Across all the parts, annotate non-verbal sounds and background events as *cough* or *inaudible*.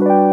Hello,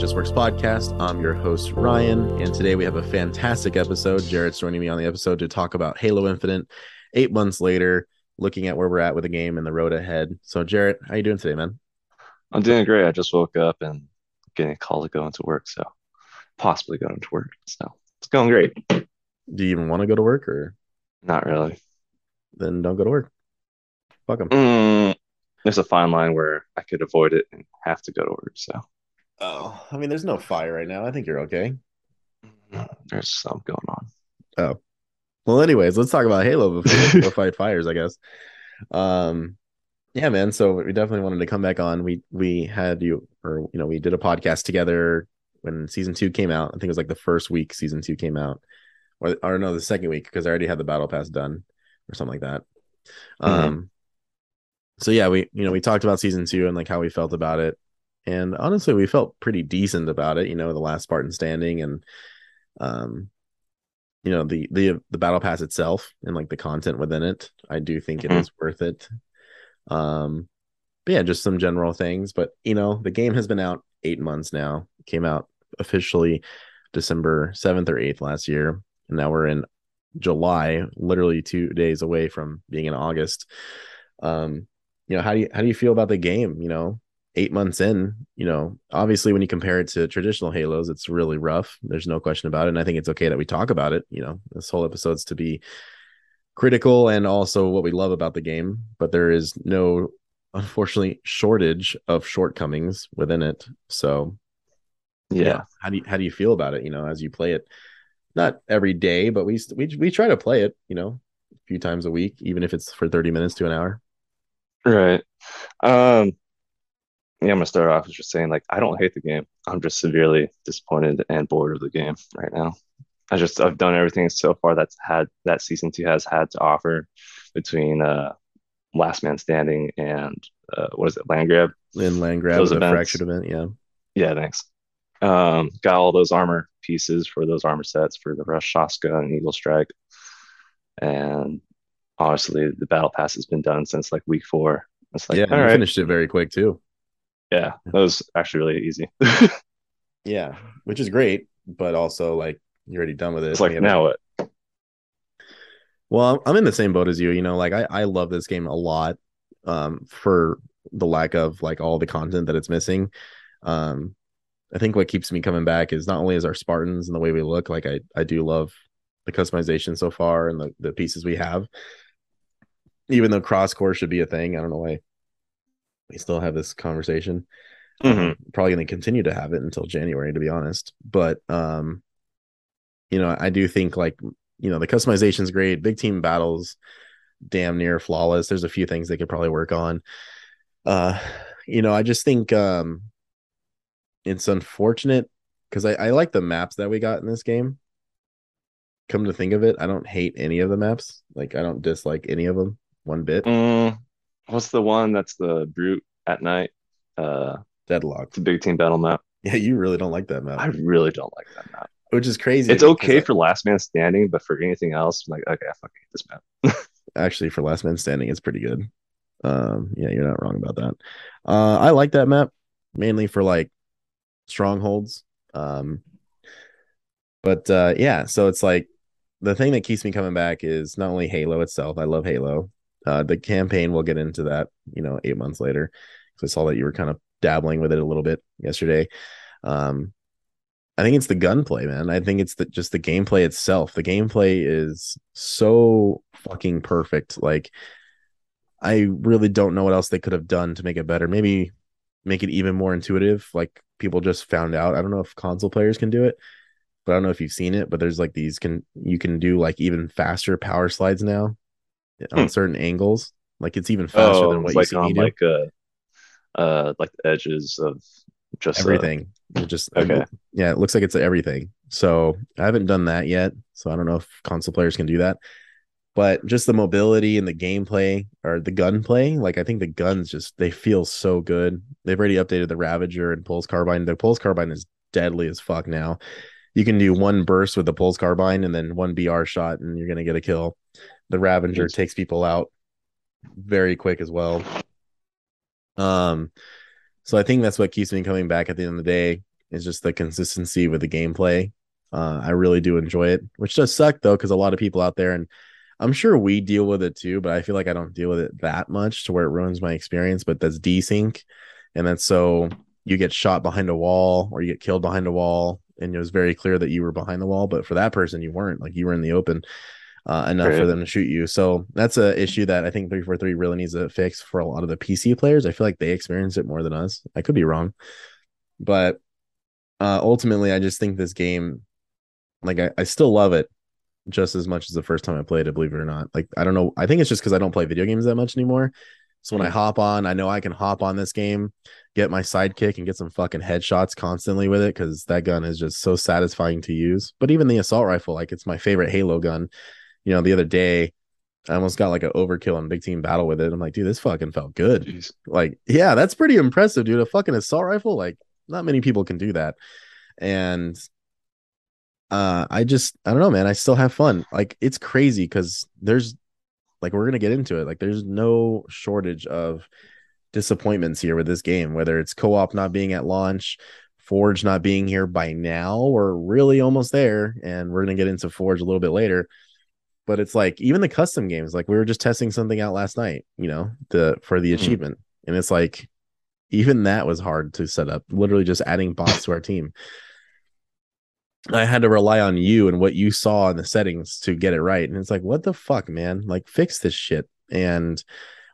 Just Works podcast. I'm your host, Ryan, and today we have a fantastic episode. Jared's joining me on the episode to talk about Halo Infinite eight months later, looking at where we're at with the game and the road ahead. So, Jared, how are you doing today, man? I'm doing great. I just woke up and getting a call to go into work, so possibly going to work. So it's going great. Do you even want to go to work, or Not really. then don't go to work? Fuck them. Mm, there's a fine line where I could avoid it and have to go to work. So Oh, I mean, there's no fire right now. I think you're okay. there's some going on. Oh, well, anyways, let's talk about Halo before we *laughs* fight fires, I guess. Um, yeah, man. So we definitely wanted to come back on. We we had you, or you know, we did a podcast together when season two came out. I think it was like the first week season two came out, or or no, the second week because I already had the battle pass done or something like that. Um, so yeah, we you know we talked about season two and like how we felt about it, and honestly, we felt pretty decent about it. You know, the last Spartan standing and um you know the the the battle pass itself and like the content within it i do think it Mhm. is worth it um but yeah just some general things but you know the game has been out eight months now it came out officially december 7th or 8th last year and now we're in july literally two days away from being in august um you know how do you how do you feel about the game you know eight months in you know obviously when you compare it to traditional halos it's really rough. There's no question about it. And i think it's okay that we talk about it you know this whole episode's to be critical and also what we love about the game. But there is no unfortunately shortage of shortcomings within it. So Yeah. how do you how do you feel about it you know as you play it? Not every day but we we we try to play it you know a few times a week even if it's for 30 minutes to an hour. Right. Um, yeah, I'm gonna start off with just saying like I don't hate the game. I'm just severely disappointed and bored of the game right now. I just I've done everything so far that's had that season two has had to offer between uh Last Man Standing and uh what is it, Land Grab? in land grab Those events. fractured event yeah Yeah, thanks. Um, got all those armor pieces for those armor sets for the Rakshasa and Eagle Strike. And honestly, the battle pass has been done since like week four. It's like, yeah all right, finished it very quick too yeah, that was actually really easy. *laughs* Yeah, which is great, but also like you're already done with it. It's like We haven't- now what? Well, I'm- I'm in the same boat as you. You know, like I I love this game a lot, um, for the lack of like all the content that it's missing. Um, I think what keeps me coming back is not only is our Spartans and the way we look. Like I I do love the customization so far and the the pieces we have. Even though cross core should be a thing, I don't know why we still have this conversation. Mhm. probably going to continue to have it until January, to be honest. But um, you know, I do think like you know the customization is great. Big team battles, damn near flawless. There's a few things they could probably work on. Uh, you know, I just think um, it's unfortunate because I, I like the maps that we got in this game. Come to think of it, I don't hate any of the maps. Like I don't dislike any of them one bit. Mm, what's the one that's the brute at night? Uh, Deadlock. it's a big team battle map. Yeah, you really don't like that map, I really don't like that map. which is crazy. It's okay I- for last man standing, but for anything else, I'm like, okay, I fucking hate this map. *laughs* actually for last man standing it's pretty good um yeah you're not wrong about that uh i like that map mainly for like strongholds. Um, but uh, yeah, so it's like the thing that keeps me coming back is not only Halo itself. I love Halo. Uh, the campaign, we'll get into that, you know, eight months later. Because I saw that you were kind of dabbling with it a little bit yesterday. Um, I think it's the gunplay, man. I think it's the just the gameplay itself. The gameplay is so fucking perfect. Like, I really don't know what else they could have done to make it better. Maybe make it even more intuitive. Like people just found out. I don't know if console players can do it, but I don't know if you've seen it. But there's like these can you can do like even faster power slides now on hmm. certain angles. Like it's even faster oh, than what like you see me do. Like uh, uh, like the edges of just uh, everything. Uh, just okay. yeah, it looks like it's everything. So I haven't done that yet. So I don't know if console players can do that. But just the mobility and the gameplay or the gunplay, like I think the guns just they feel so good. They've already updated the Ravager and Pulse Carbine. The Pulse Carbine is deadly as fuck now. You can do one burst with the Pulse Carbine and then one BR shot, and you're gonna get a kill. The Ravager takes people out very quick as well. Um, so I think that's what keeps me coming back at the end of the day is just the consistency with the gameplay. Uh, I really do enjoy it, which does suck though, because a lot of people out there, and I'm sure we deal with it too, but I feel like I don't deal with it that much to where it ruins my experience. But that's desync, and that's so you get shot behind a wall or you get killed behind a wall, and it was very clear that you were behind the wall, but for that person, you weren't. Like you were in the open uh, enough for them to shoot you. So that's an issue that I think 343 really needs to fix for a lot of the PC players. I feel like they experience it more than us. I could be wrong, but uh, ultimately, I just think this game, like I, I still love it just as much as the first time I played it. Believe it or not, like I don't know. I think it's just because I don't play video games that much anymore. So when I hop on, I know I can hop on this game, get my sidekick, and get some fucking headshots constantly with it because that gun is just so satisfying to use. But even the assault rifle, like it's my favorite Halo gun you know, the other day, I almost got like an overkill on big team battle with it. I'm like, dude, this fucking felt good. Jeez. Like, yeah, that's pretty impressive, dude. A fucking assault rifle, like, not many people can do that. And uh I just I don't know, man. I still have fun. Like, it's crazy because there's like we're gonna get into it. Like, there's no shortage of disappointments here with this game, whether it's co-op not being at launch, Forge not being here by now, we're really almost there, and we're gonna get into Forge a little bit later but it's like even the custom games like we were just testing something out last night you know the for the mm-hmm. achievement. And it's like even that was hard to set up literally just adding bots to our team. I had to rely on you and what you saw in the settings to get it right. And it's like what the fuck man? Like fix this shit. And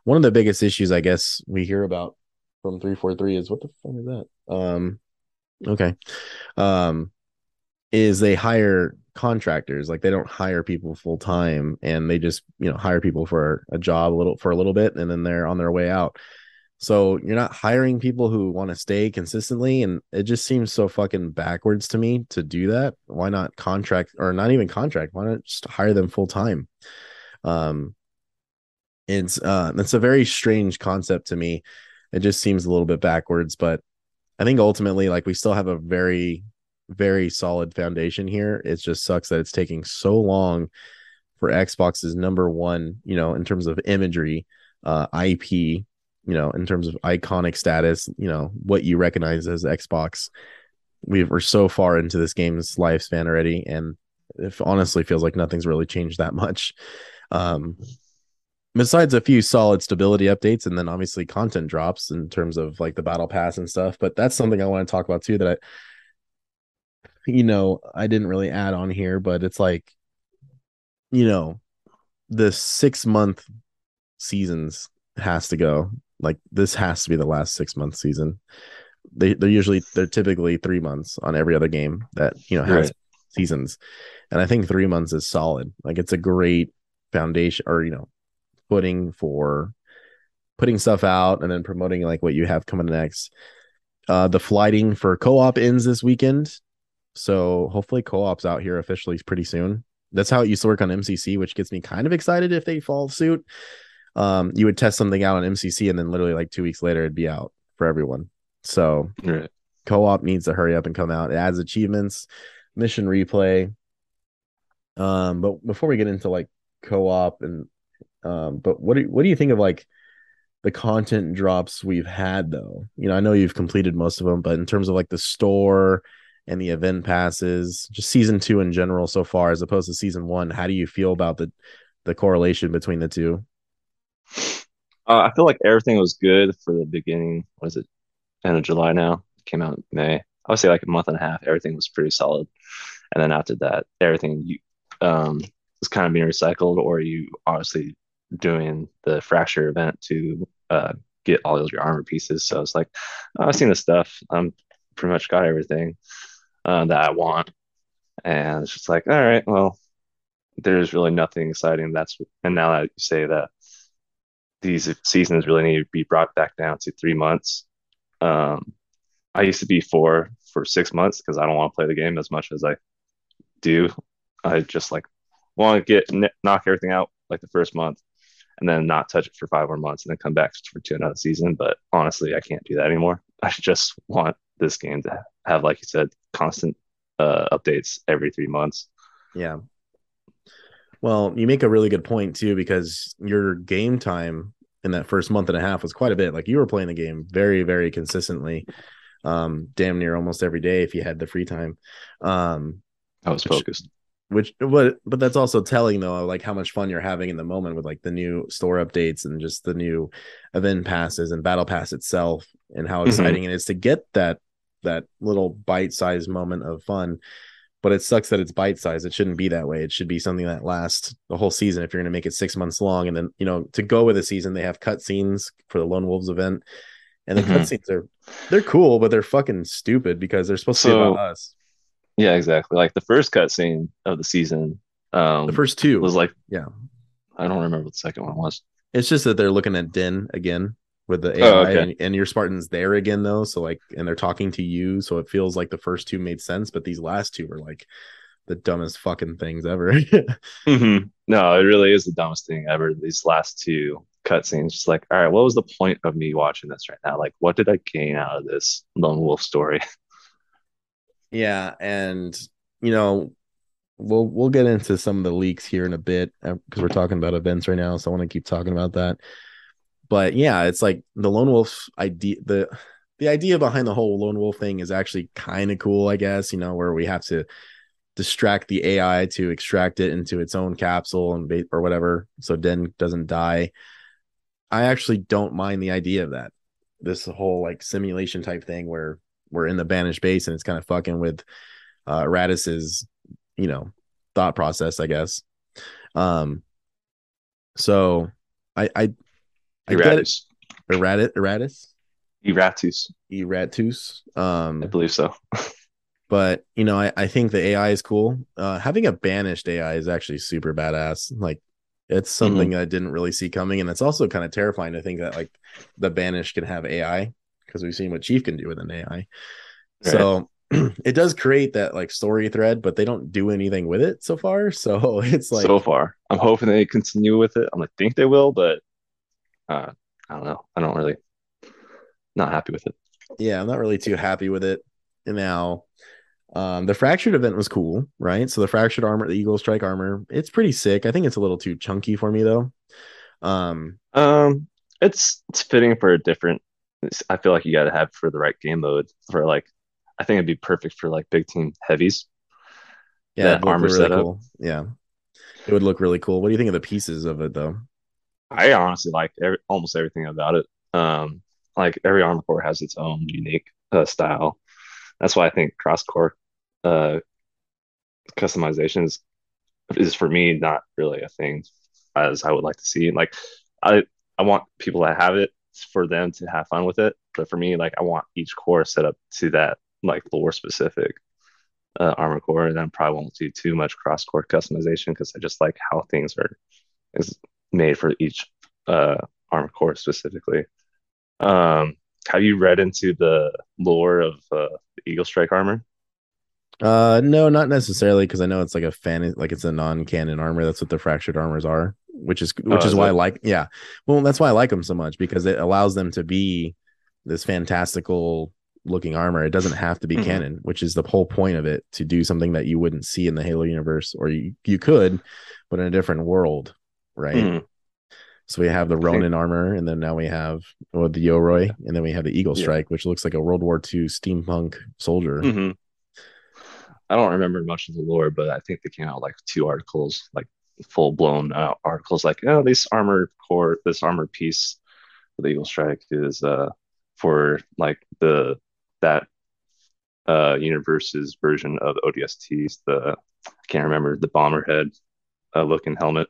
one of the biggest issues i guess we hear about from 343 is what the fuck is that? Um okay. Um is they hire contractors like they don't hire people full time and they just you know hire people for a job a little for a little bit and then they're on their way out. So you're not hiring people who want to stay consistently and it just seems so fucking backwards to me to do that. Why not contract or not even contract why not just hire them full time um it's uh it's a very strange concept to me. It just seems a little bit backwards but i think ultimately like we still have a very very solid foundation here. It just sucks that it's taking so long for Xbox's number one, you know, in terms of imagery, uh, IP, you know, in terms of iconic status, you know, what you recognize as Xbox. we are so far into this game's lifespan already, and it honestly feels like nothing's really changed that much. Um, besides a few solid stability updates, and then obviously content drops in terms of like the battle pass and stuff. But that's something I want to talk about too. That I you know, I didn't really add on here, but it's like, you know, the six month seasons has to go. Like this has to be the last six month season. They they're usually they're typically three months on every other game that you know has right. seasons, and I think three months is solid. Like it's a great foundation or you know footing for putting stuff out and then promoting like what you have coming next. Uh, the flighting for co-op ends this weekend. So hopefully co-op's out here officially pretty soon. That's how it used to work on MCC, which gets me kind of excited if they fall suit. Um, you would test something out on MCC and then literally like two weeks later it'd be out for everyone. So right. co-op needs to hurry up and come out. It adds achievements, mission replay. Um, but before we get into like co-op and um, but what do what do you think of like the content drops we've had though. You know, I know you've completed most of them, but in terms of like the store and the event passes, just season 2 in general so far as opposed to season 1, how do you feel about the the correlation between the two? Uh, I feel like everything was good for the beginning. Was it end of July now? It came out May. I would say like a month and a half. Everything was pretty solid, and then after that, everything you um was kind of being recycled, or you honestly doing the fracture event to uh, get all of your armor pieces. So it's like oh, I've seen this stuff. I'm pretty much got everything uh, that I want, and it's just like all right, well, there's really nothing exciting. That's and now that you say that these seasons really need to be brought back down to three months. Um, I used to be four for six months because I don't want to play the game as much as I do. I just like want to get knock everything out like the first month and then not touch it for five more months and then come back for to another season. But honestly, I can't do that anymore. *laughs* I just want this game to have, like you said, constant uh, updates every three months. Yeah. Well, you make a really good point too, because your game time in that first month and a half was quite a bit. Like you were playing the game very, very consistently, um, damn near almost every day if you had the free time. Um, I was focused which but but that's also telling though like how much fun you're having in the moment with like the new store updates and just the new event passes and battle pass itself and how mm-hmm. exciting mm-hmm. it is to get that that little bite-sized moment of fun but it sucks that it's bite-sized it shouldn't be that way it should be something that lasts the whole season if you're going to make it six months long and then you know to go with a season they have cut scenes for the lone wolves event and the mm-hmm. cutscenes are they're cool but they're fucking stupid because they're supposed so, to be about us yeah, exactly. Like the first cutscene of the season. Um, the first two was like, yeah, I don't remember what the second one was. It's just that they're looking at Din again with the AI, oh, okay. and, and, your Spartan's there again though. So like, and they're talking to you, so it feels like the first two made sense, but these last two were like the dumbest fucking things ever. *laughs* mm-hmm. No, it really is the dumbest thing ever. These last two cutscenes, just like, all right, what was the point of me watching this right now? Like, what did I gain out of this lone wolf story? *laughs* Yeah, and you know, we'll we'll get into some of the leaks here in a bit because uh, we're talking about events right now, so I want to keep talking about that. But yeah, it's like the lone wolf idea the the idea behind the whole lone wolf thing is actually kind of cool, I guess, you know, where we have to distract the AI to extract it into its own capsule and or whatever so Den doesn't die. I actually don't mind the idea of that. This whole like simulation type thing where we're in the banished base and it's kind of fucking with uh Radis's, you know, thought process, I guess. Um so I I Iratus. it. Iratus Iratus? Iratus. Iratus. Um I believe so. but you know, I, I think the AI is cool. Uh having a banished AI is actually super badass. Like it's something mm-hmm. I didn't really see coming, and it's also kind of terrifying to think that like the banished can have AI because we've seen what Chief can do with an AI. Right. So *clears throat* it does create that like story thread, but they don't do anything with it so far. *laughs* So it's like so far. I'm hoping they continue with it. I'm like think they will, but uh, I don't know. I don't really not happy with it. Yeah, I'm not really too happy with it. now, um, the fractured event was cool, right? So the fractured armor, the Eagle Strike armor, it's pretty sick. I think it's a little too chunky for me though. Um, um, it's it's fitting for a different I feel like you got to have for the right game mode for like, I think it'd be perfect for like big team heavies. Yeah, that armor really setup. Cool. Yeah, it would look really cool. What do you think of the pieces of it though? I honestly like every, almost everything about it. Um, like every armor core has its own unique uh, style. That's why I think cross core uh, customization is, is for me not really a thing as I would like to see. Like I I want people to have it for them to have fun with it. But for me, like I want each core set up to that like lore specific uh, armor core, and I probably won't do too much cross core customization because I just like how things are is made for each uh, armor core specifically. Um, have you read into the lore of uh, the Eagle Strike armor? Uh, no, not necessarily because I know it's like a fan, like it's a non-canon armor. That's what the fractured armors are which is which oh, is, is why it? I like yeah. Well, that's why I like them so much because it allows them to be this fantastical looking armor. It doesn't have to be mm-hmm. canon, which is the whole point of it to do something that you wouldn't see in the Halo universe, or you you could, but in a different world, right? Mm-hmm. So we have the Ronin armor, and then now we have well, the Yoroi, and then we have the Eagle Yeah. Strike, which looks like a World War II steampunk soldier. hmm I don't remember much of the lore, but I think they came out like two articles, like full blown uh, articles, like oh, this armor core, this armor piece for the Eagle Strike is uh for like the that uh universe's version of ODSTs, the I can't remember the bomber head uh, looking helmet,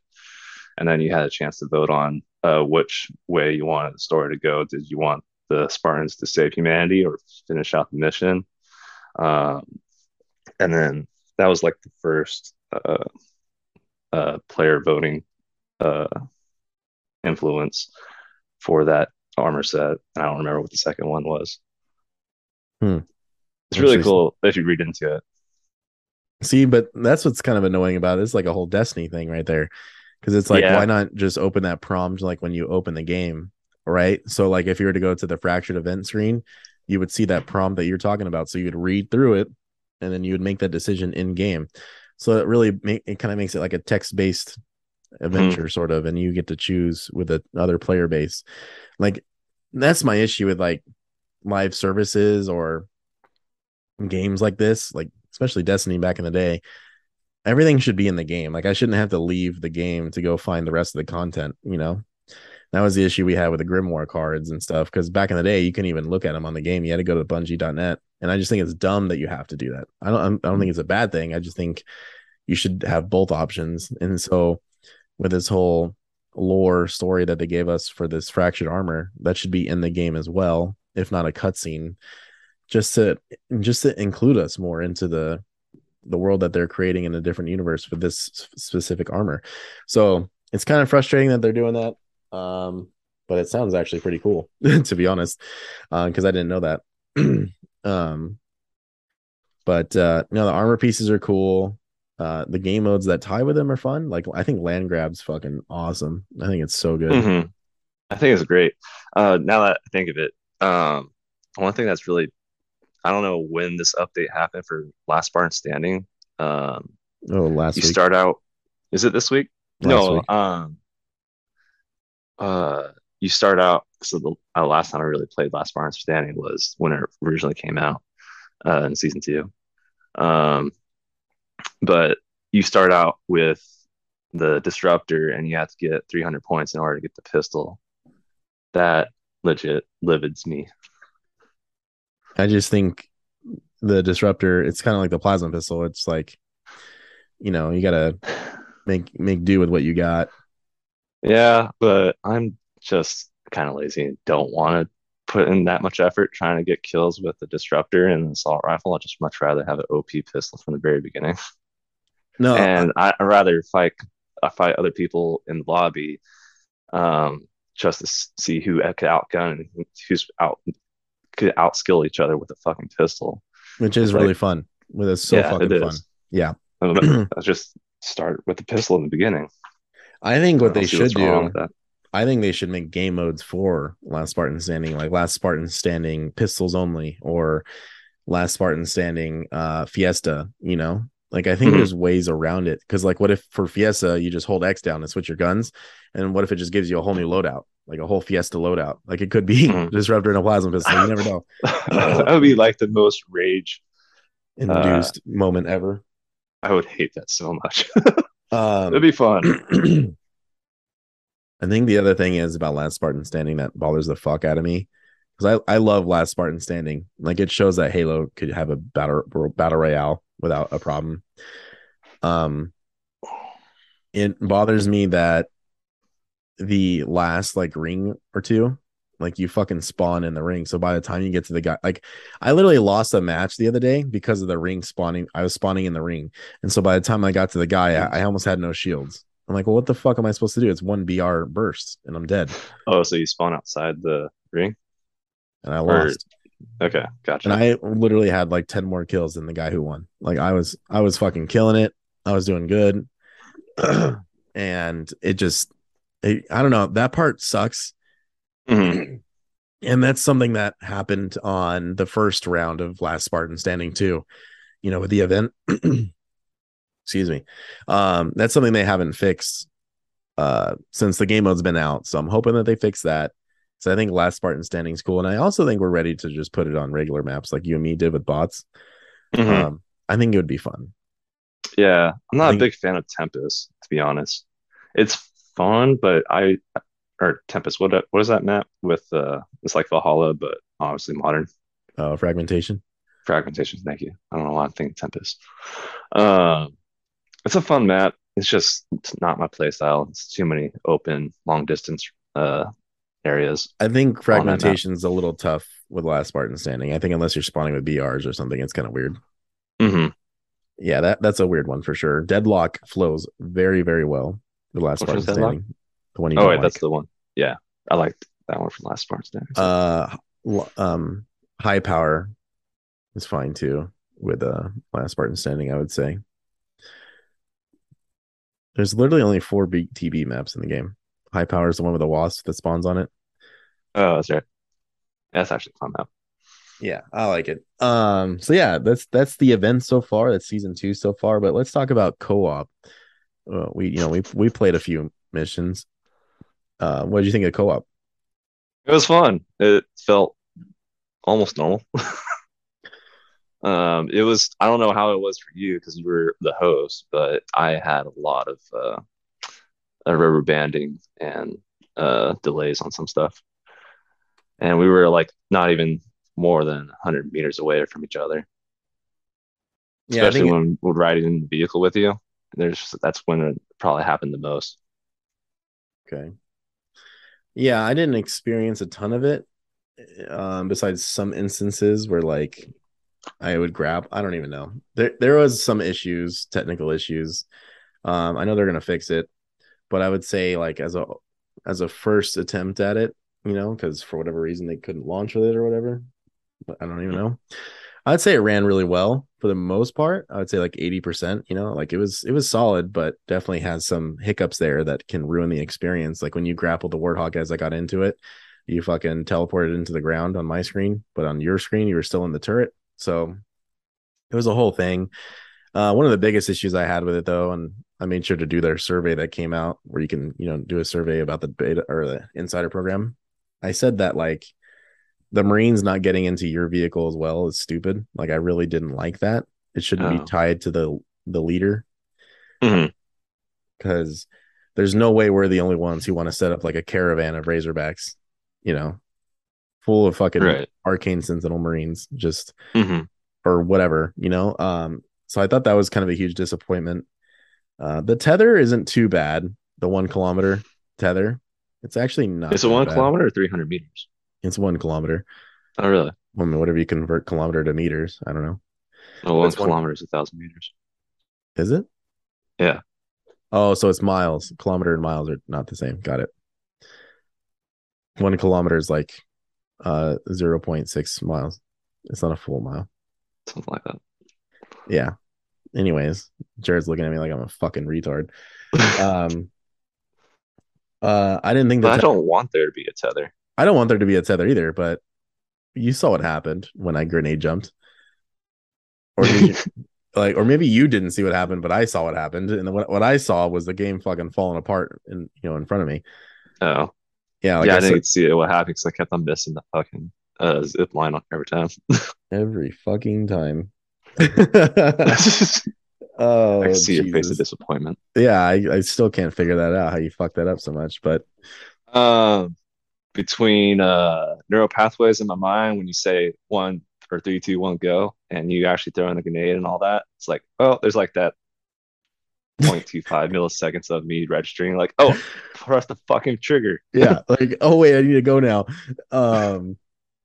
and then you had a chance to vote on uh which way you wanted the story to go. Did you want the Spartans to save humanity or finish out the mission? Um, and then that was like the first uh, uh, player voting uh, influence for that armor set. And I don't remember what the second one was. Hmm. It's really cool if you read into it. See, but that's what's kind of annoying about it. It's like a whole Destiny thing right there. Because it's like, Yeah. why not just open that prompt like when you open the game, right? So, like, if you were to go to the fractured event screen, you would see that prompt that you're talking about. So you'd read through it, and then you would make that decision in game. So it really make it kind of makes it like a text based mm-hmm. adventure sort of, and you get to choose with the other player base. Like that's my issue with like live services or games like this, like especially Destiny back in the day. Everything should be in the game. Like I shouldn't have to leave the game to go find the rest of the content, you know. That was the issue we had with the Grimoire cards and stuff. Because back in the day, you couldn't even look at them on the game. You had to go to Bungie.net, and I just think it's dumb that you have to do that. I don't. I don't think it's a bad thing. I just think you should have both options. And so, with this whole lore story that they gave us for this fractured armor, that should be in the game as well, if not a cutscene, just to just to include us more into the the world that they're creating in a different universe for this specific armor. So it's kind of frustrating that they're doing that. Um, but it sounds actually pretty cool, *laughs* to be honest, because I didn't know that. *clears throat* um, but uh, no, the armor pieces are cool. Uh, the game modes that tie with them are fun. Like I think land grab's fucking awesome. I think it's so good. Mhm. I think it's great. Uh, now that I think of it, um, one thing that's really, I don't know when this update happened for Last Spartan Standing. Um, Oh, last you week. start out, is it this week? Last no, week. um, uh, you start out. So the uh, last time I really played Last Spartan Standing was when it originally came out uh, in season two. Um, but you start out with the disruptor, and you have to get 300 points in order to get the pistol. That legit livids me. I just think the disruptor. It's kind of like the plasma pistol. It's like, you know, you gotta make make do with what you got. Yeah, but I'm just kind of lazy and don't want to put in that much effort trying to get kills with the disruptor and the assault rifle. I'd just much rather have an OP pistol from the very beginning. No, and I, I'd rather fight I fight other people in the lobby, um, just to see who could outgun and who's out could outskill each other with a fucking pistol. which is like- really fun. With it's so yeah, fucking it fun. Yeah. Let's *clears throat* just start with the pistol in the beginning. I think what I they should do. I think they should make game modes for Last Spartan Standing, like Last Spartan Standing pistols only, or Last Spartan Standing uh Fiesta. You know, like I think Mhm. there's ways around it. Because like, what if for Fiesta you just hold X down and switch your guns, and what if it just gives you a whole new loadout, like a whole Fiesta loadout? Like it could be Mhm. *laughs* disruptor and a plasma pistol. You never know. *laughs* that would be like the most rage. Induced moment ever. I would hate that so much. *laughs* Um, It'd be fun. *clears throat* I think the other thing is about Last Spartan Standing that bothers the fuck out of me because I, I love Last Spartan Standing. Like it shows that Halo could have a battle battle royale without a problem. Um, it bothers me that the last like ring or two, like you fucking spawn in the ring. So by the time you get to the guy, like I literally lost a match the other day because of the ring spawning. I was spawning in the ring, and so by the time I got to the guy, I, I almost had no shields. I'm like, well, what the fuck am I supposed to do? It's one BR burst, and I'm dead, Oh, so you spawn outside the ring? and I Or- lost. Okay, gotcha. And I literally had like 10 more kills than the guy who won. Like I was I was fucking killing it. I was doing good. *clears throat* and it just I don't know, that part sucks. Mhm. *clears throat* And that's something that happened on the first round of Last Spartan Standing too. You know, with the event. *clears throat* Excuse me. Um, that's something they haven't fixed uh, since the game mode's been out. So I'm hoping that they fix that. So I think Last Spartan Standing is cool, and I also think we're ready to just put it on regular maps like you and me did with bots. Mhm. Um, I think it would be fun. Yeah, I'm not I a think- big fan of Tempest, to be honest. It's fun, but I or Tempest, what what is that map with uh it's like Valhalla, but obviously modern Uh, fragmentation. fragmentation. Thank you. I don't know why I'm thinking Tempest. Um, it's a fun map. It's just it's not my play style. It's too many open, long distance uh areas. I think fragmentation is a little tough with Last Spartan Standing. I think unless you're spawning with BRs or something, it's kind of weird. hmm Yeah, that that's a weird one for sure. Deadlock flows very very well with Last Which Spartan one's Deadlock? Standing. The one you Oh wait, like. that's the one. Yeah, I liked that one from last Sparks Day. uh um high power is fine too with uh last spartan standing i would say there's literally only four big tb maps in the game high power is the one with the wasp that spawns on it oh, that's right. That's actually a fun map. yeah i like it um so yeah that's that's the event so far that's season two so far but let's talk about co-op uh, we you know we we played a few missions uh what did you think of co-op It was fun. It felt almost normal. *laughs* Um, it was, I don't know how it was for you because you were the host, but I had a lot of uh, uh rubber banding and uh delays on some stuff. And we were like not even more than 100 meters away from each other, yeah i especially think when we're riding in the vehicle with you. There's that's when it probably happened the most. Okay. Yeah, I didn't experience a ton of it. Um, besides some instances where like I would grab, I don't even know. There there was some issues, technical issues. Um, I know they're gonna fix it, but I would say like as a as a first attempt at it, you know, because for whatever reason they couldn't launch with it or whatever. But I don't even know. I'd say it ran really well for the most part. I would say like 80%, you know, like it was it was solid, but definitely has some hiccups there that can ruin the experience. Like when you grapple the warthog as I got into it, you fucking teleported into the ground on my screen, but on your screen you were still in the turret. So it was a whole thing. Uh, one of the biggest issues I had with it though, and I made sure to do their survey that came out where you can, you know, do a survey about the beta or the insider program. I said that like the Marines not getting into your vehicle as well is stupid. Like I really didn't like that. It shouldn't Oh. be tied to the the leader because there's no way we're the only ones who want to set up like a caravan of Razorbacks, you know, full of fucking Right. arcane sentinel Marines, just hmm or whatever, you know. Um, so I thought that was kind of a huge disappointment. Uh, the tether isn't too bad. The one kilometer tether, it's actually not. It's a one bad. kilometer or 300 meters? It's one kilometer. Oh, really? I mean, whatever you convert kilometer to meters, I don't know. Oh, one one- kilometer is a thousand meters. Is it? Yeah. Oh, so it's miles. Kilometer and miles are not the same. Got it. One kilometer is like uh 0.6 miles. It's not a full mile. Something like that. Yeah. Anyways, Jared's looking at me like I'm a fucking retard. *laughs* Um uh I didn't think But I don't want there to be a tether. I don't want there to be a tether either, but you saw what happened when I grenade jumped. Or did you *laughs* like or maybe you didn't see what happened, but I saw what happened. And what, what I saw was the game fucking falling apart in you know in front of me. Oh, Yeah, like yeah, I I didn't see it. What happened? Because I kept on missing the fucking uh, zip line every time. *laughs* every fucking time. *laughs* I oh, can see your face of disappointment. Yeah, I, I still can't figure that out how you fucked that up so much, but Um, between uh neural pathways in my mind, when you say one or three, two, one, go, and you actually throw in the grenade and all that, it's like, oh, there's like that 0.25 milliseconds of me registering, like, oh, *laughs* press the fucking trigger. yeah *laughs* like oh wait i need to go now. Um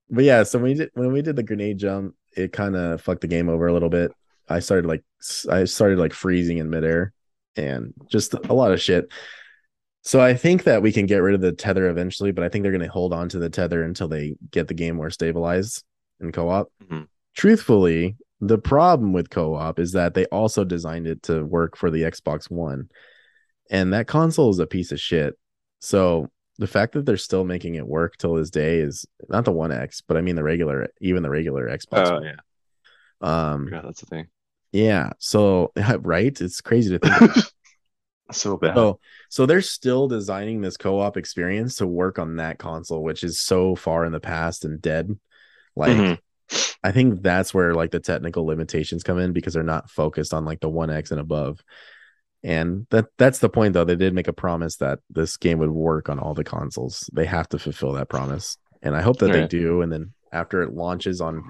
but yeah so when we did when we did the grenade jump it kind of fucked the game over a little bit. I started like I started like freezing in midair and just a lot of shit so i think that we can get rid of the tether eventually but i think they're going to hold on to the tether until they get the game more stabilized in co-op Mhm. truthfully the problem with co-op is that they also designed it to work for the xbox one and that console is a piece of shit so the fact that they're still making it work till this day is not the one X, but I mean the regular, even the regular Xbox. Oh yeah, Um, yeah, that's the thing. yeah. So *laughs* right, it's crazy to think. *laughs* So bad. So so they're still designing this co-op experience to work on that console, which is so far in the past and dead. Like Mhm. I think that's where like the technical limitations come in because they're not focused on like the 1X and above. And that that's the point though. They did make a promise that this game would work on all the consoles. They have to fulfill that promise. And I hope that they Right. do. And then after it launches on,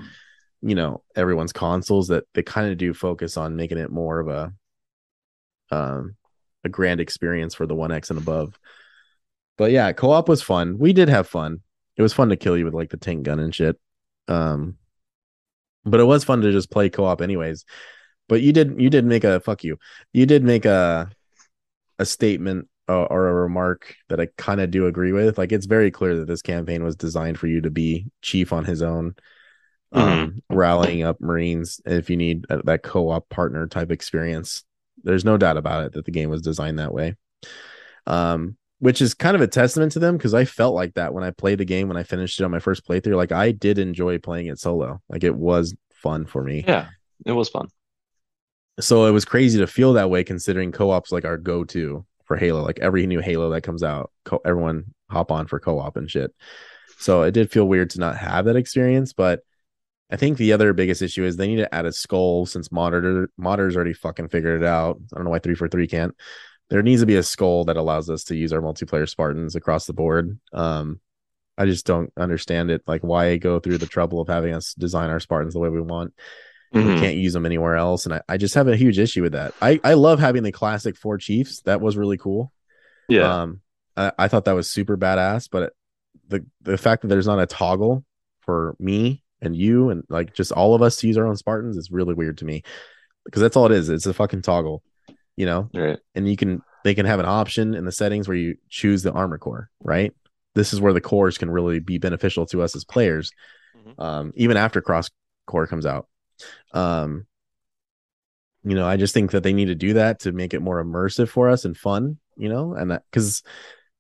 you know, everyone's consoles, that they kind of do focus on making it more of a um a grand experience for the 1X and above. But yeah, co-op was fun. We did have fun. It was fun to kill you with like the tank gun and shit. Um but it was fun to just play co-op anyways. But you did you did make a fuck you. You did make a a statement uh, or a remark that I kind of do agree with. Like it's very clear that this campaign was designed for you to be chief on his own, um, rallying up Marines if you need uh, that co-op partner type experience. There's no doubt about it that the game was designed that way. Um, which is kind of a testament to them because I felt like that when I played the game when I finished it on my first playthrough. Like I did enjoy playing it solo. Like it was fun for me. Yeah, it was fun. So it was crazy to feel that way considering co-op's like our go-to for Halo. Like every new Halo that comes out, co- everyone hop on for co-op and shit. So it did feel weird to not have that experience, but I think the other biggest issue is they need to add a skull since monitor modders already fucking figured it out. I don't know why 343 can't. There needs to be a skull that allows us to use our multiplayer Spartans across the board. Um I just don't understand it. Like why go through the trouble of having us design our Spartans the way we want we Mhm. can't use them anywhere else. And I, I just have a huge issue with that. I, I love having the classic four chiefs. That was really cool. Yeah, Um, I, I thought that was super badass, but the the fact that there's not a toggle for me and you and like just all of us to use our own Spartans is really weird to me because that's all it is. It's a fucking toggle, you know, right. and you can they can have an option in the settings where you choose the armor core, right? This is where the cores can really be beneficial to us as players, Mhm. um, even after cross core comes out. Um, you know, I just think that they need to do that to make it more immersive for us and fun, you know, and that because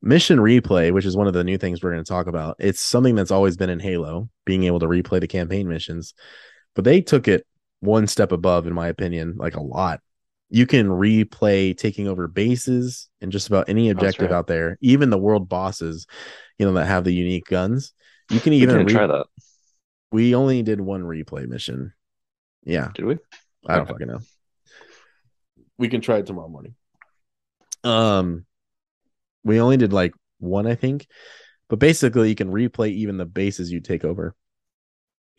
mission replay, which is one of the new things we're going to talk about, it's something that's always been in Halo, being able to replay the campaign missions, but they took it one step above, in my opinion, like a lot. You can replay taking over bases and just about any objective right. out there, even the world bosses, you know, that have the unique guns. You can even re- try that, we only did one replay mission. Yeah, did we? I don't Okay. fucking know. We can try it tomorrow morning. Um, we only did like one, I think, but basically you can replay even the bases you take over,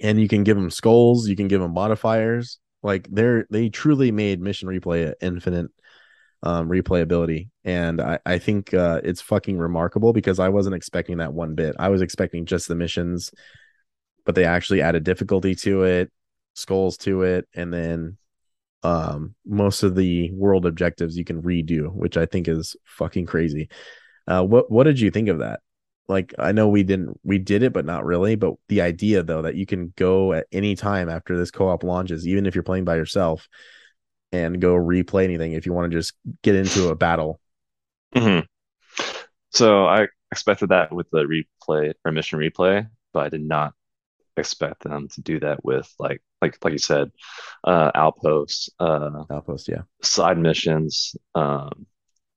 and you can give them skulls, you can give them modifiers. Like they're they truly made mission replay a infinite um replayability, and I I think uh, it's fucking remarkable because I wasn't expecting that one bit. I was expecting just the missions, but they actually added difficulty to it, skulls to it, and then um most of the world objectives you can redo which i think is fucking crazy. Uh what what did you think of that? Like i know we didn't we did it but not really but the idea though that you can go at any time after this co-op launches even if you're playing by yourself and go replay anything if you want to just get into a battle. Hmm So I expected that with the replay or mission replay, but I did not expect them to do that with like like like you said, uh, outposts, uh, outpost yeah side missions, um,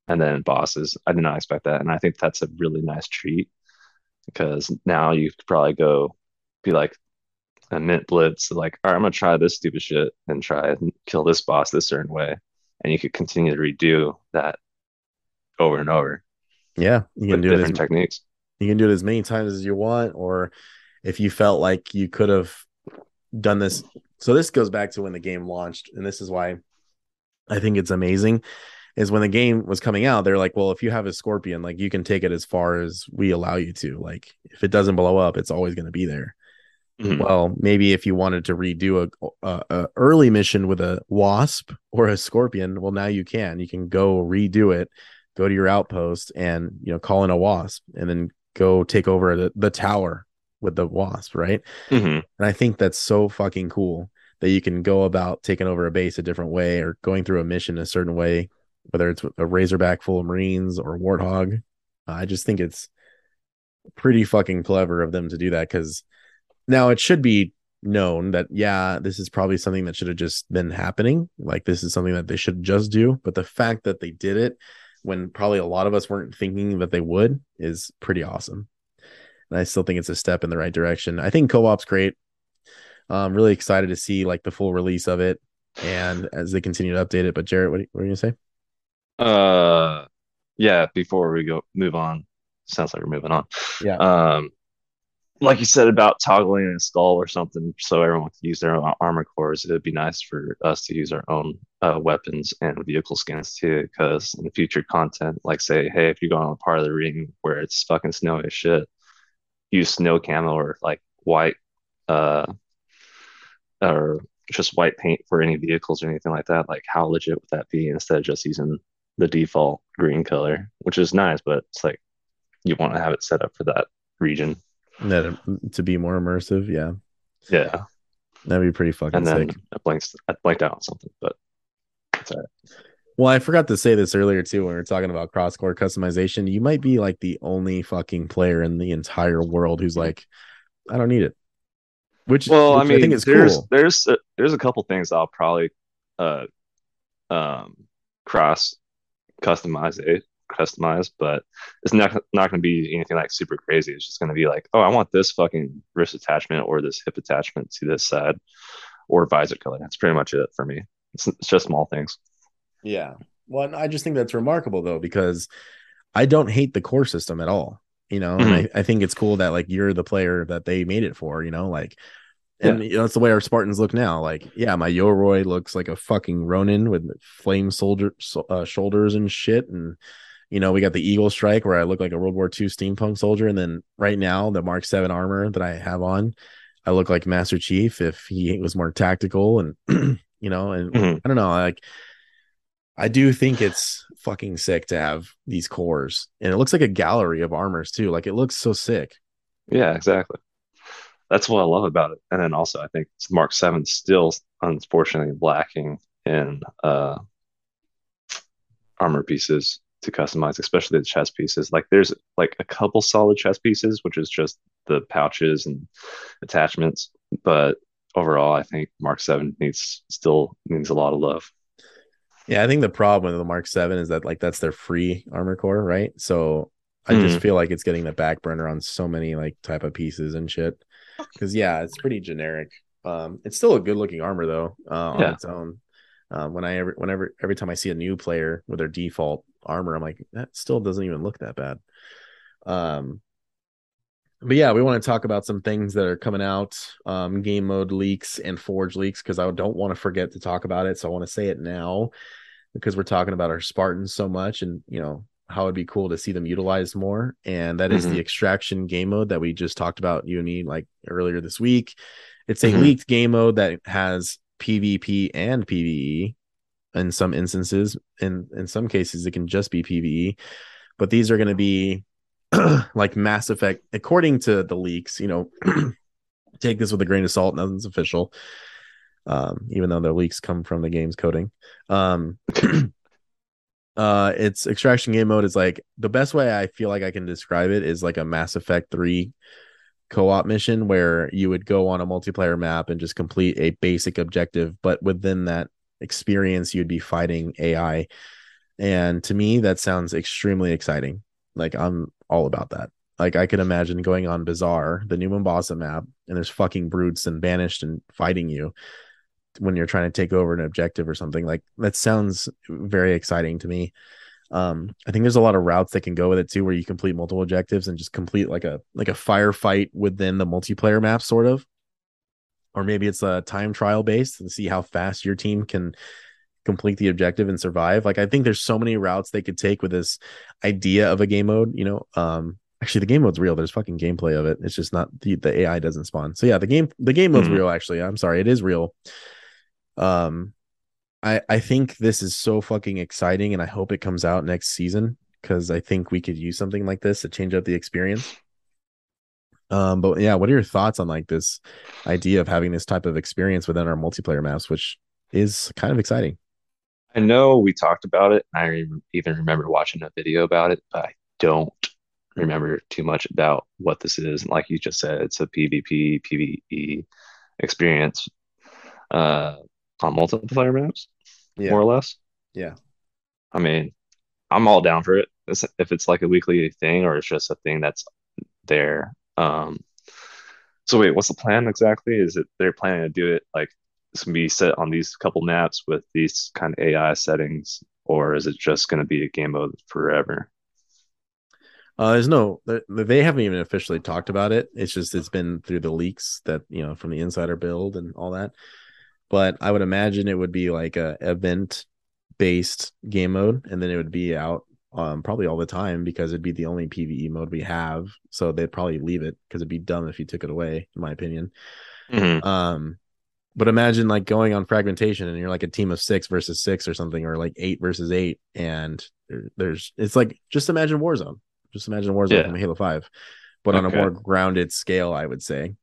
and then bosses. I did not expect that, and I think that's a really nice treat because now you could probably go be like a mint blitz, like, all right, I'm gonna try this stupid shit and try and kill this boss this certain way, and you could continue to redo that over and over yeah you can do it as, different techniques. you can do it as many times as you want or if you felt like you could have done this. So this goes back to when the game launched and this is why i think it's amazing is when the game was coming out they're like well if you have a scorpion like you can take it as far as we allow you to. Like if it doesn't blow up it's always going to be there. Mhm. well maybe if you wanted to redo a, a, a early mission with a wasp or a scorpion well now you can. You can go redo it go to your outpost and you know call in a wasp and then go take over the, the tower with the wasp right Mhm. and i think that's so fucking cool that you can go about taking over a base a different way or going through a mission a certain way whether it's a razorback full of marines or a warthog i just think it's pretty fucking clever of them to do that because now it should be known that yeah this is probably something that should have just been happening like this is something that they should just do but the fact that they did it when probably a lot of us weren't thinking that they would is pretty awesome. And I still think it's a step in the right direction. I think co-op's great. I'm really excited to see like the full release of it and as they continue to update it. But Jared, what, what are you gonna say? Uh, yeah. Before we go move on, sounds like we're moving on. Yeah. Um, like you said about toggling a skull or something, so everyone can use their own armor cores. It'd be nice for us to use our own uh, weapons and vehicle skins too, because in the future content, like say, hey, if you're going on a part of the ring where it's fucking snowy as shit, use snow camo or like white, uh, or just white paint for any vehicles or anything like that. Like, how legit would that be instead of just using the default green color, which is nice, but it's like you want to have it set up for that region. That to be more immersive, yeah, Yeah. that'd be pretty fucking And then sick. I blanked I blanked out on something, but it's all right. Well, I forgot to say this earlier too when we were talking about cross core customization. You might be like the only fucking player in the entire world who's like, I don't need it. Which, Well, I which mean, think it's there's cool. there's a, there's a couple things I'll probably uh um cross customize it customize, but it's not not going to be anything like super crazy. It's just going to be like, oh, I want this fucking wrist attachment or this hip attachment to this side or visor color. That's pretty much it for me. It's, it's just small things. Yeah. Well, I just think that's remarkable though, because I don't hate the core system at all. You know, and I, I think it's cool that like you're the player that they made it for, you know, like and you know, it's the way our Spartans look now. Like, yeah, my Yoroi looks like a fucking Ronin with flame soldier uh, shoulders and shit. And you know, we got the Eagle Strike where I look like a World War II steampunk soldier. And then right now, the Mark 7 armor that I have on, I look like Master Chief if he was more tactical and *clears throat* you know, and Mhm. I don't know, like I do think it's fucking sick to have these cores. And it looks like a gallery of armors too. Like it looks so sick. Yeah, exactly. That's what I love about it. And then also, I think Mark 7 still unfortunately lacking in uh, armor pieces to customize, especially the chest pieces. Like there's like a couple solid chest pieces, which is just the pouches and attachments. But overall, I think Mark 7 needs still needs a lot of love. Yeah, I think the problem with the Mark 7 is that like that's their free armor core, right? So I just feel like it's getting the back burner on so many like type of pieces and shit. Cause yeah, it's pretty generic. Um, it's still a good looking armor though, uh, on Yeah. its own. Um, when I ever whenever every time I see a new player with their default armor, I'm like, that still doesn't even look that bad. Um, but yeah, we want to talk about some things that are coming out, um, game mode leaks and forge leaks, because I don't want to forget to talk about it. So I want to say it now because we're talking about our Spartans so much and you know how it'd be cool to see them utilized more. And that is the Mhm. extraction game mode that we just talked about, you and me, like earlier this week. It's a Mhm. leaked game mode that has PvP and PvE in some instances. In in some cases, it can just be PvE, but these are going to be *clears throat* like Mass Effect, according to the leaks. You know, *clears throat* take this with a grain of salt. Nothing's official, um, even though the leaks come from the game's coding. Um, *clears throat* uh, its extraction game mode is like the best way I feel like I can describe it is like a Mass Effect three co-op mission where you would go on a multiplayer map and just complete a basic objective but within that experience you'd be fighting ai and to me that sounds extremely exciting like i'm all about that. Like i can imagine going on bazaar the new mombasa map and there's fucking brutes and banished and fighting you when you're trying to take over an objective or something. Like that sounds very exciting to me. Um, I think there's a lot of routes that can go with it too, where you complete multiple objectives and just complete like a like a firefight within the multiplayer map, sort of. Or maybe it's a time trial based to see how fast your team can complete the objective and survive. Like I think there's so many routes they could take with this idea of a game mode. You know, um, actually the game mode's real. There's fucking gameplay of it. It's just not the the AI doesn't spawn. So yeah, the game the game mode's Mhm. real. Actually, I'm sorry, it is real. Um, I I think this is so fucking exciting, and I hope it comes out next season because I think we could use something like this to change up the experience. Um, but yeah, what are your thoughts on like this idea of having this type of experience within our multiplayer maps, which is kind of exciting? I know we talked about it. I re- even remember watching a video about it, but I don't remember too much about what this is. And like you just said, it's a PvP, PvE experience uh, on multiplayer maps, Yeah. more or less. Yeah. I mean, I'm all down for it. If it's like a weekly thing or it's just a thing that's there. Um, so wait, what's the plan exactly? Is it they're planning to do it like it's gonna be set on these couple maps with these kind of AI settings, or is it just gonna be a game mode forever? Uh, there's no, they haven't even officially talked about it. It's just it's been through the leaks that you know from the insider build and all that. But I would imagine it would be like a event based game mode, and then it would be out um, probably all the time because it'd be the only PVE mode we have. So they'd probably leave it because it'd be dumb if you took it away, in my opinion. Mm-hmm. Um, but imagine like going on fragmentation and you're like a team of six versus six or something, or like eight versus eight, and there's it's like just imagine Warzone. Just imagine Warzone yeah. from Halo Five, but okay. on a more grounded scale, I would say.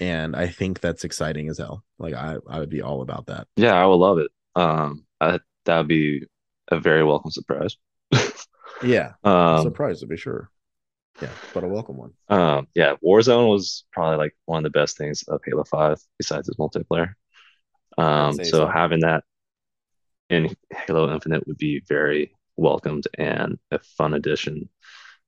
And I think that's exciting as hell. Like I, I would be all about that. Yeah, I would love it. Um, that would be a very welcome surprise. *laughs* yeah, um, surprise to be sure. Yeah, but a welcome one. Um, yeah, Warzone was probably like one of the best things of Halo Five besides its multiplayer. Um, so, so having that in Halo Infinite would be very welcomed and a fun addition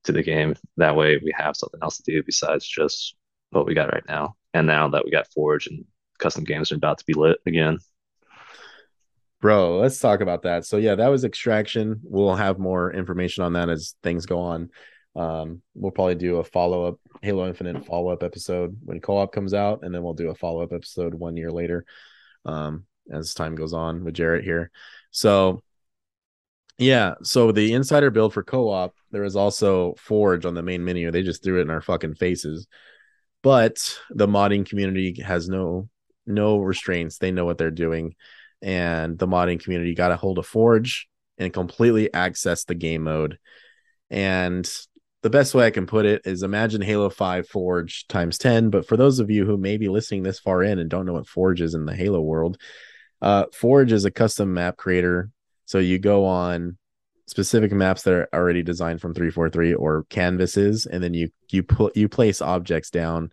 to the game. That way, we have something else to do besides just what we got right now. And now that we got Forge and custom games are about to be lit again, Bro, let's talk about that. So yeah, that was extraction. We'll have more information on that as things go on. Um, we'll probably do a follow up Halo Infinite follow up episode when co-op comes out, and then we'll do a follow up episode one year later, um, as time goes on with Jared here. So yeah, so the insider build for co-op, there is also Forge on the main menu. They just threw it in our fucking faces. But the modding community has no no restraints. They know what they're doing and the modding community got a hold of Forge and completely access the game mode. And the best way I can put it is imagine Halo 5 Forge times 10. But for those of you who may be listening this far in and don't know what Forge is in the Halo world, uh, Forge is a custom map creator. So you go on specific maps that are already designed from 343 or canvases, and then you you put you place objects down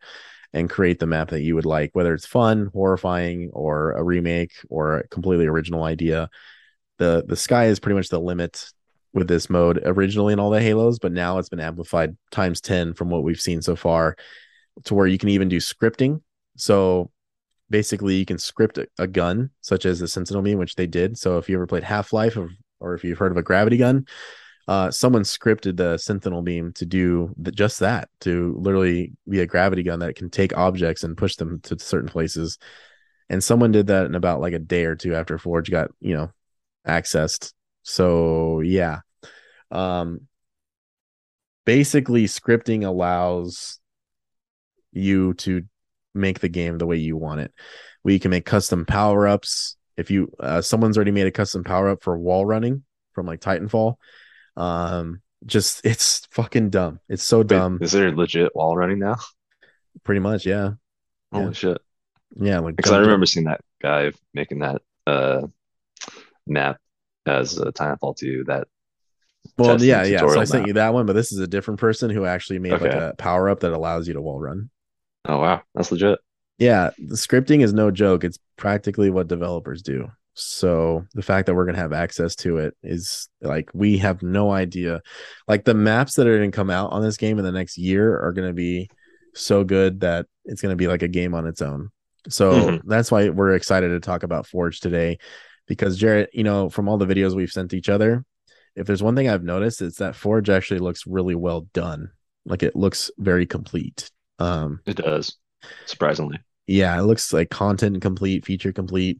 and create the map that you would like, whether it's fun, horrifying, or a remake or a completely original idea. The the sky is pretty much the limit with this mode originally in all the Halos, but now it's been amplified times 10 from what we've seen so far to where you can even do scripting. So basically you can script a, a gun such as the Sentinel beam, which they did. So if you ever played Half-Life or, or if you've heard of a gravity gun, uh, someone scripted the Sentinel beam to do the, just that, to literally be a gravity gun that can take objects and push them to certain places. And someone did that in about like a day or two after Forge got, you know, accessed. So yeah. Um basically scripting allows you to make the game the way you want it. We can make custom power-ups. If you uh, someone's already made a custom power-up for wall running from like Titanfall, um, just *laughs* it's fucking dumb. It's so Wait, dumb. Is there legit wall running now? Pretty much, yeah. Holy yeah. shit. Yeah, like because I remember seeing that guy making that uh map as a Titanfall 2 that well yeah yeah so i sent you that one but this is a different person who actually made okay. like a power up that allows you to wall run oh wow that's legit yeah the scripting is no joke it's practically what developers do so the fact that we're going to have access to it is like we have no idea. Like the maps that are going to come out on this game in the next year are going to be so good that it's going to be like a game on its own. So mm-hmm. that's why we're excited to talk about Forge today because Jared, you know, from all the videos we've sent each other, if there's one thing I've noticed, it's that Forge actually looks really well done. Like it looks very complete. Um it does. Surprisingly. Yeah, it looks like content complete, feature complete.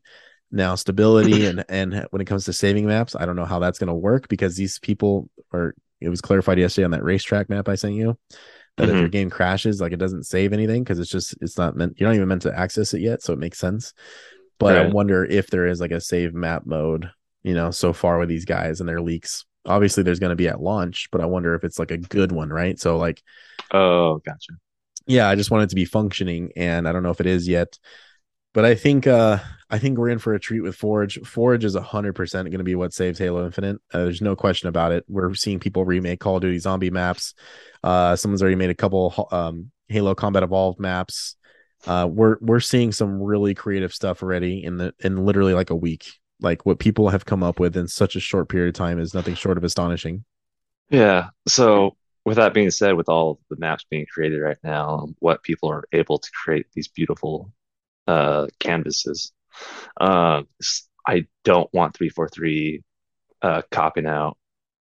Now stability *clears throat* and and when it comes to saving maps, I don't know how that's going to work because these people are. It was clarified yesterday on that racetrack map I sent you that mm-hmm. if your game crashes, like it doesn't save anything because it's just it's not meant. You're not even meant to access it yet, so it makes sense. But right. I wonder if there is like a save map mode. You know, so far with these guys and their leaks. Obviously, there's going to be at launch, but I wonder if it's like a good one, right? So like, oh, gotcha. Yeah, I just want it to be functioning, and I don't know if it is yet. But I think uh I think we're in for a treat with Forge. Forge is hundred percent going to be what saves Halo Infinite. Uh, there's no question about it. We're seeing people remake Call of Duty zombie maps. Uh, someone's already made a couple um, Halo Combat Evolved maps. Uh, we're we're seeing some really creative stuff already in the in literally like a week. Like what people have come up with in such a short period of time is nothing short of astonishing. Yeah. So with that being said, with all the maps being created right now, what people are able to create these beautiful uh, canvases. Um, I don't want 343 uh, copying out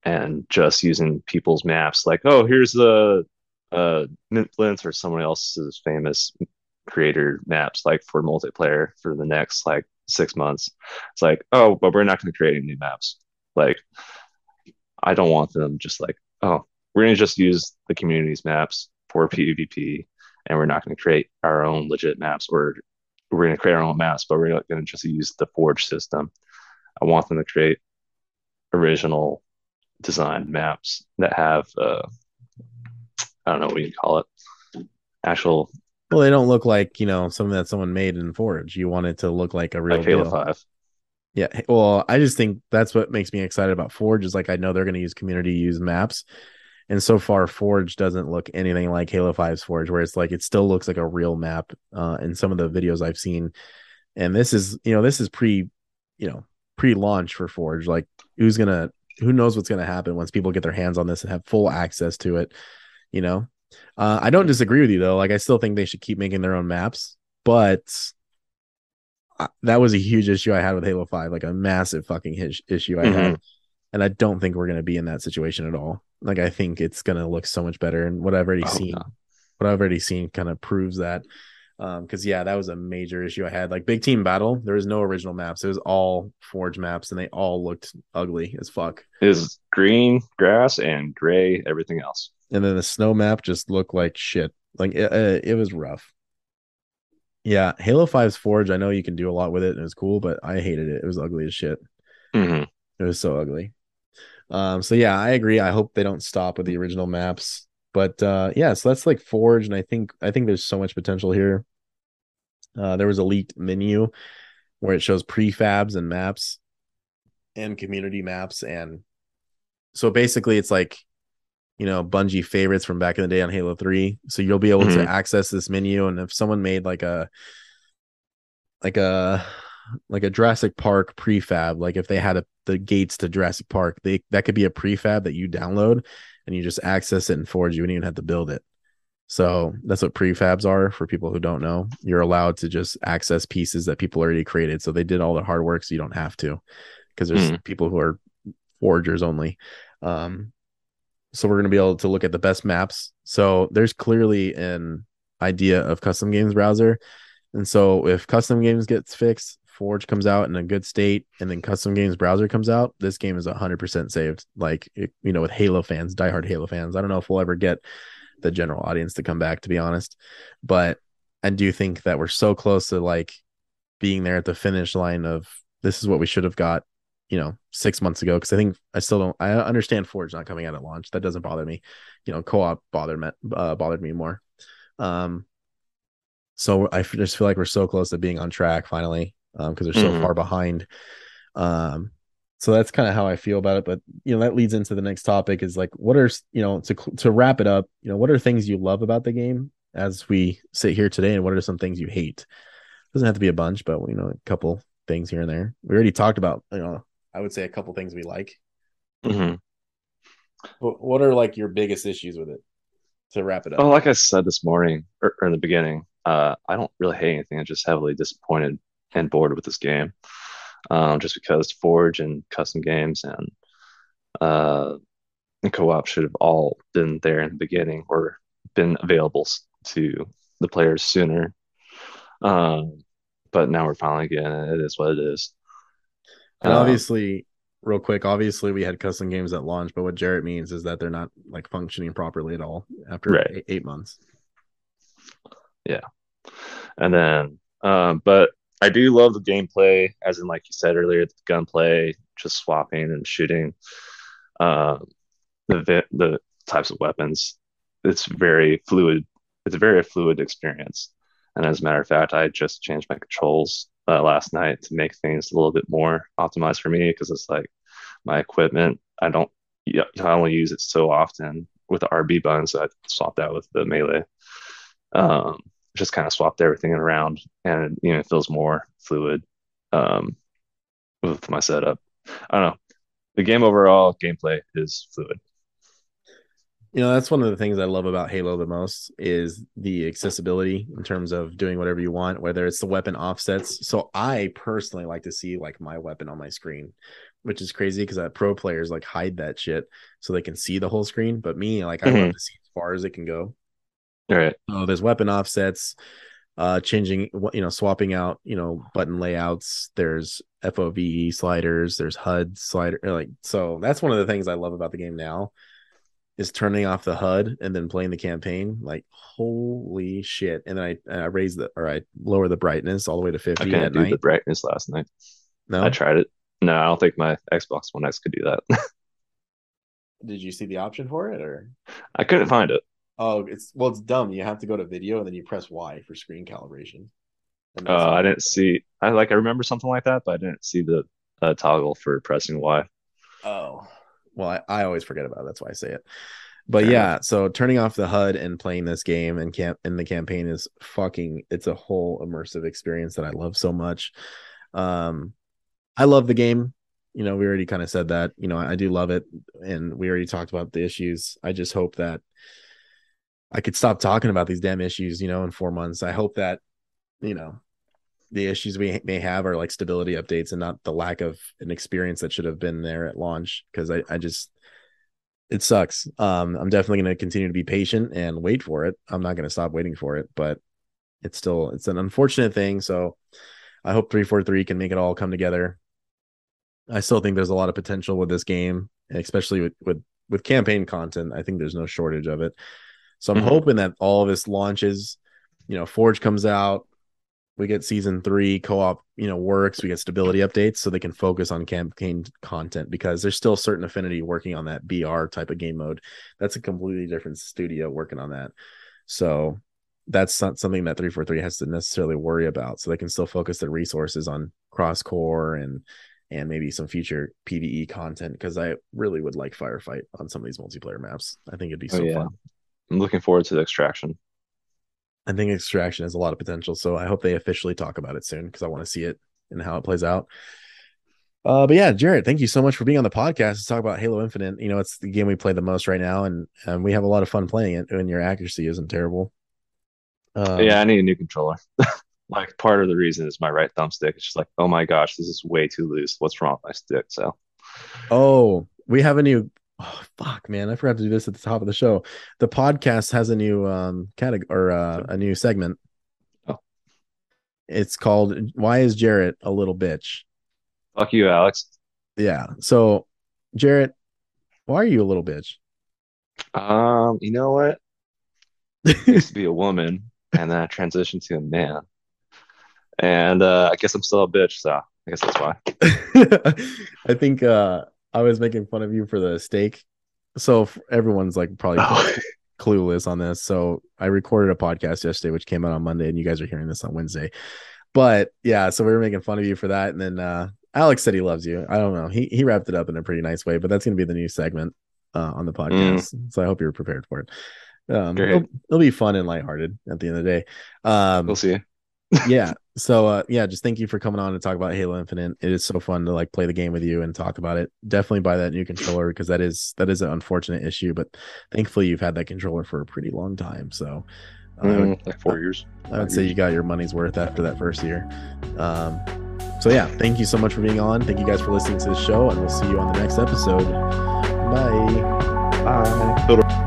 and just using people's maps like, oh, here's the uh, Mintflints or someone else's famous creator maps like for multiplayer for the next like six months. It's like, oh, but we're not going to create any new maps. Like, I don't want them just like, oh, we're going to just use the community's maps for PvP and we're not going to create our own legit maps or we're going to create our own maps, but we're going to just use the Forge system. I want them to create original designed maps that have, uh, I don't know what you call it, actual. Well, they don't look like you know something that someone made in Forge. You want it to look like a real like Halo. Five. Yeah, well, I just think that's what makes me excited about Forge. Is like I know they're going to use community use maps, and so far Forge doesn't look anything like Halo 5's Forge, where it's like it still looks like a real map. Uh, in some of the videos I've seen, and this is you know this is pre, you know pre-launch for Forge. Like who's gonna who knows what's gonna happen once people get their hands on this and have full access to it. You know, uh, I don't disagree with you though. Like I still think they should keep making their own maps, but that was a huge issue I had with Halo 5, like a massive fucking his- issue I mm-hmm. had. And I don't think we're going to be in that situation at all. Like, I think it's going to look so much better. And what I've already oh, seen, no. what I've already seen kind of proves that. Um, cause yeah, that was a major issue I had. Like big team battle, there was no original maps. It was all forge maps and they all looked ugly as fuck. Is green grass and gray everything else. And then the snow map just looked like shit. Like it, it, it was rough. Yeah, Halo 5's Forge, I know you can do a lot with it and it was cool, but I hated it. It was ugly as shit. Mm-hmm. It was so ugly. Um, so yeah, I agree. I hope they don't stop with the original maps. But uh yeah, so that's like Forge, and I think I think there's so much potential here. Uh there was a leaked menu where it shows prefabs and maps and community maps and so basically it's like you know Bungie favorites from back in the day on Halo 3. So you'll be able mm-hmm. to access this menu and if someone made like a like a like a Jurassic Park prefab, like if they had a, the gates to Jurassic Park, they that could be a prefab that you download and you just access it and Forge. You wouldn't even have to build it. So that's what prefabs are for people who don't know. You're allowed to just access pieces that people already created. So they did all the hard work, so you don't have to, because there's mm. people who are forgers only. Um, so we're going to be able to look at the best maps. So there's clearly an idea of custom games browser. And so if custom games gets fixed, Forge comes out in a good state, and then custom games browser comes out, this game is 100% saved. Like, you know, with Halo fans, diehard Halo fans. I don't know if we'll ever get the general audience to come back, to be honest. But I do think that we're so close to like being there at the finish line of this is what we should have got you know six months ago because I think I still don't I understand Forge not coming out at launch. That doesn't bother me. You know co-op bothered me uh, bothered me more. Um so I just feel like we're so close to being on track finally um because they're so mm-hmm. far behind. Um so that's kind of how I feel about it but you know that leads into the next topic is like what are you know to to wrap it up you know what are things you love about the game as we sit here today and what are some things you hate? Doesn't have to be a bunch but you know a couple things here and there. We already talked about you know I would say a couple things we like. Mm-hmm. What, what are like your biggest issues with it? To wrap it up. Oh, like I said this morning or, or in the beginning, uh, I don't really hate anything. I'm just heavily disappointed and bored with this game. Um, just because Forge and custom games and uh, and co-op should have all been there in the beginning or been available to the players sooner. Um, but now we're finally getting it. It is what it is. And um, obviously, real quick, obviously we had custom games at launch, but what Jared means is that they're not like functioning properly at all after right. eight, eight months. Yeah. And then um, but I do love the gameplay, as in like you said earlier, the gunplay, just swapping and shooting. Uh, the the types of weapons. It's very fluid. It's a very fluid experience. And as a matter of fact, I just changed my controls uh, last night to make things a little bit more optimized for me because it's like my equipment. I don't. I only use it so often with the RB button, so I swapped that with the melee. Um, just kind of swapped everything around, and you know, it feels more fluid um, with with my setup. I don't know. The game overall gameplay is fluid. You know, that's one of the things I love about Halo the most is the accessibility in terms of doing whatever you want, whether it's the weapon offsets. So I personally like to see like my weapon on my screen, which is crazy because uh, pro players like hide that shit so they can see the whole screen. But me, like I mm-hmm. love to see as far as it can go. All right. So there's weapon offsets, uh, changing, you know, swapping out, you know, button layouts. There's FOV sliders. There's HUD slider. Like so, that's one of the things I love about the game now is turning off the HUD and then playing the campaign. Like holy shit! And then I I raise the or I lower the brightness all the way to fifty. I can't do night. the brightness last night. No, I tried it. No, I don't think my Xbox One X could do that. *laughs* Did you see the option for it or? I couldn't find it. Oh, it's well, it's dumb. You have to go to video and then you press Y for screen calibration. Oh, uh, I didn't see. I like I remember something like that, but I didn't see the uh, toggle for pressing Y. Oh, well, I, I always forget about it. That's why I say it. But yeah, so turning off the HUD and playing this game and camp in the campaign is fucking it's a whole immersive experience that I love so much. Um I love the game. You know, we already kind of said that. You know, I do love it and we already talked about the issues. I just hope that I could stop talking about these damn issues, you know, in 4 months. I hope that you know, the issues we may have are like stability updates and not the lack of an experience that should have been there at launch because I, I just it sucks. Um i'm definitely going to continue to be patient and wait for it. I'm not going to stop waiting for it but it's still it's an unfortunate thing so i hope 343 can make it all come together. I still think there's a lot of potential with this game especially with with with campaign content. I think there's no shortage of it. So i'm mm-hmm. hoping that all of this launches you know forge comes out we get season three co-op you know works we get stability updates so they can focus on campaign content because there's still certain affinity working on that br type of game mode. That's a completely different studio working on that. So that's not something that 343 has to necessarily worry about so they can still focus their resources on cross core and and maybe some future pve content because i really would like firefight on some of these multiplayer maps. I think it'd be oh, so oh, yeah. fun. I'm looking forward to the extraction I think Extraction has a lot of potential. So I hope they officially talk about it soon because I want to see it and how it plays out. Uh, but yeah, Jared, thank you so much for being on the podcast to talk about Halo Infinite. You know, it's the game we play the most right now, and and we have a lot of fun playing it. And your accuracy isn't terrible. Um, yeah, I need a new controller. *laughs* like part of the reason is my right thumbstick. It's just like, oh my gosh, this is way too loose. What's wrong with my stick? So, oh, we have a new oh fuck man. I forgot to do this at the top of the show. The podcast has a new um category or uh, a new segment. Oh. It's called why is jared a little bitch? Fuck you alex. Yeah. So jared why are you a little bitch? Um you know what? I used to be a woman *laughs* and then i transitioned to a man. And uh i guess i'm still a bitch so i guess that's why. *laughs* I think uh I was making fun of you for the steak. So everyone's like probably oh. *laughs* clueless on this. So I recorded a podcast yesterday, which came out on Monday, and you guys are hearing this on Wednesday. But yeah, so we were making fun of you for that, and then uh, Alex said he loves you. I don't know. He he wrapped it up in a pretty nice way, but that's going to be the new segment uh, on the mm. podcast. Mm. So I hope you're prepared for it. Um, it'll, it'll, be fun and lighthearted at the end of the day. Um, we'll see. Yeah. So uh, yeah, just thank you for coming on and talk about Halo Infinite. It is so fun to like play the game with you and talk about it. Definitely buy that new controller because that is that is an unfortunate issue, but thankfully you've had that controller for a pretty long time. So uh, mm, like four years. I would say you got your money's worth after that first year. Um, so yeah, thank you so much for being on. Thank you guys for listening to the show, and we'll see you on the next episode. Bye. Bye.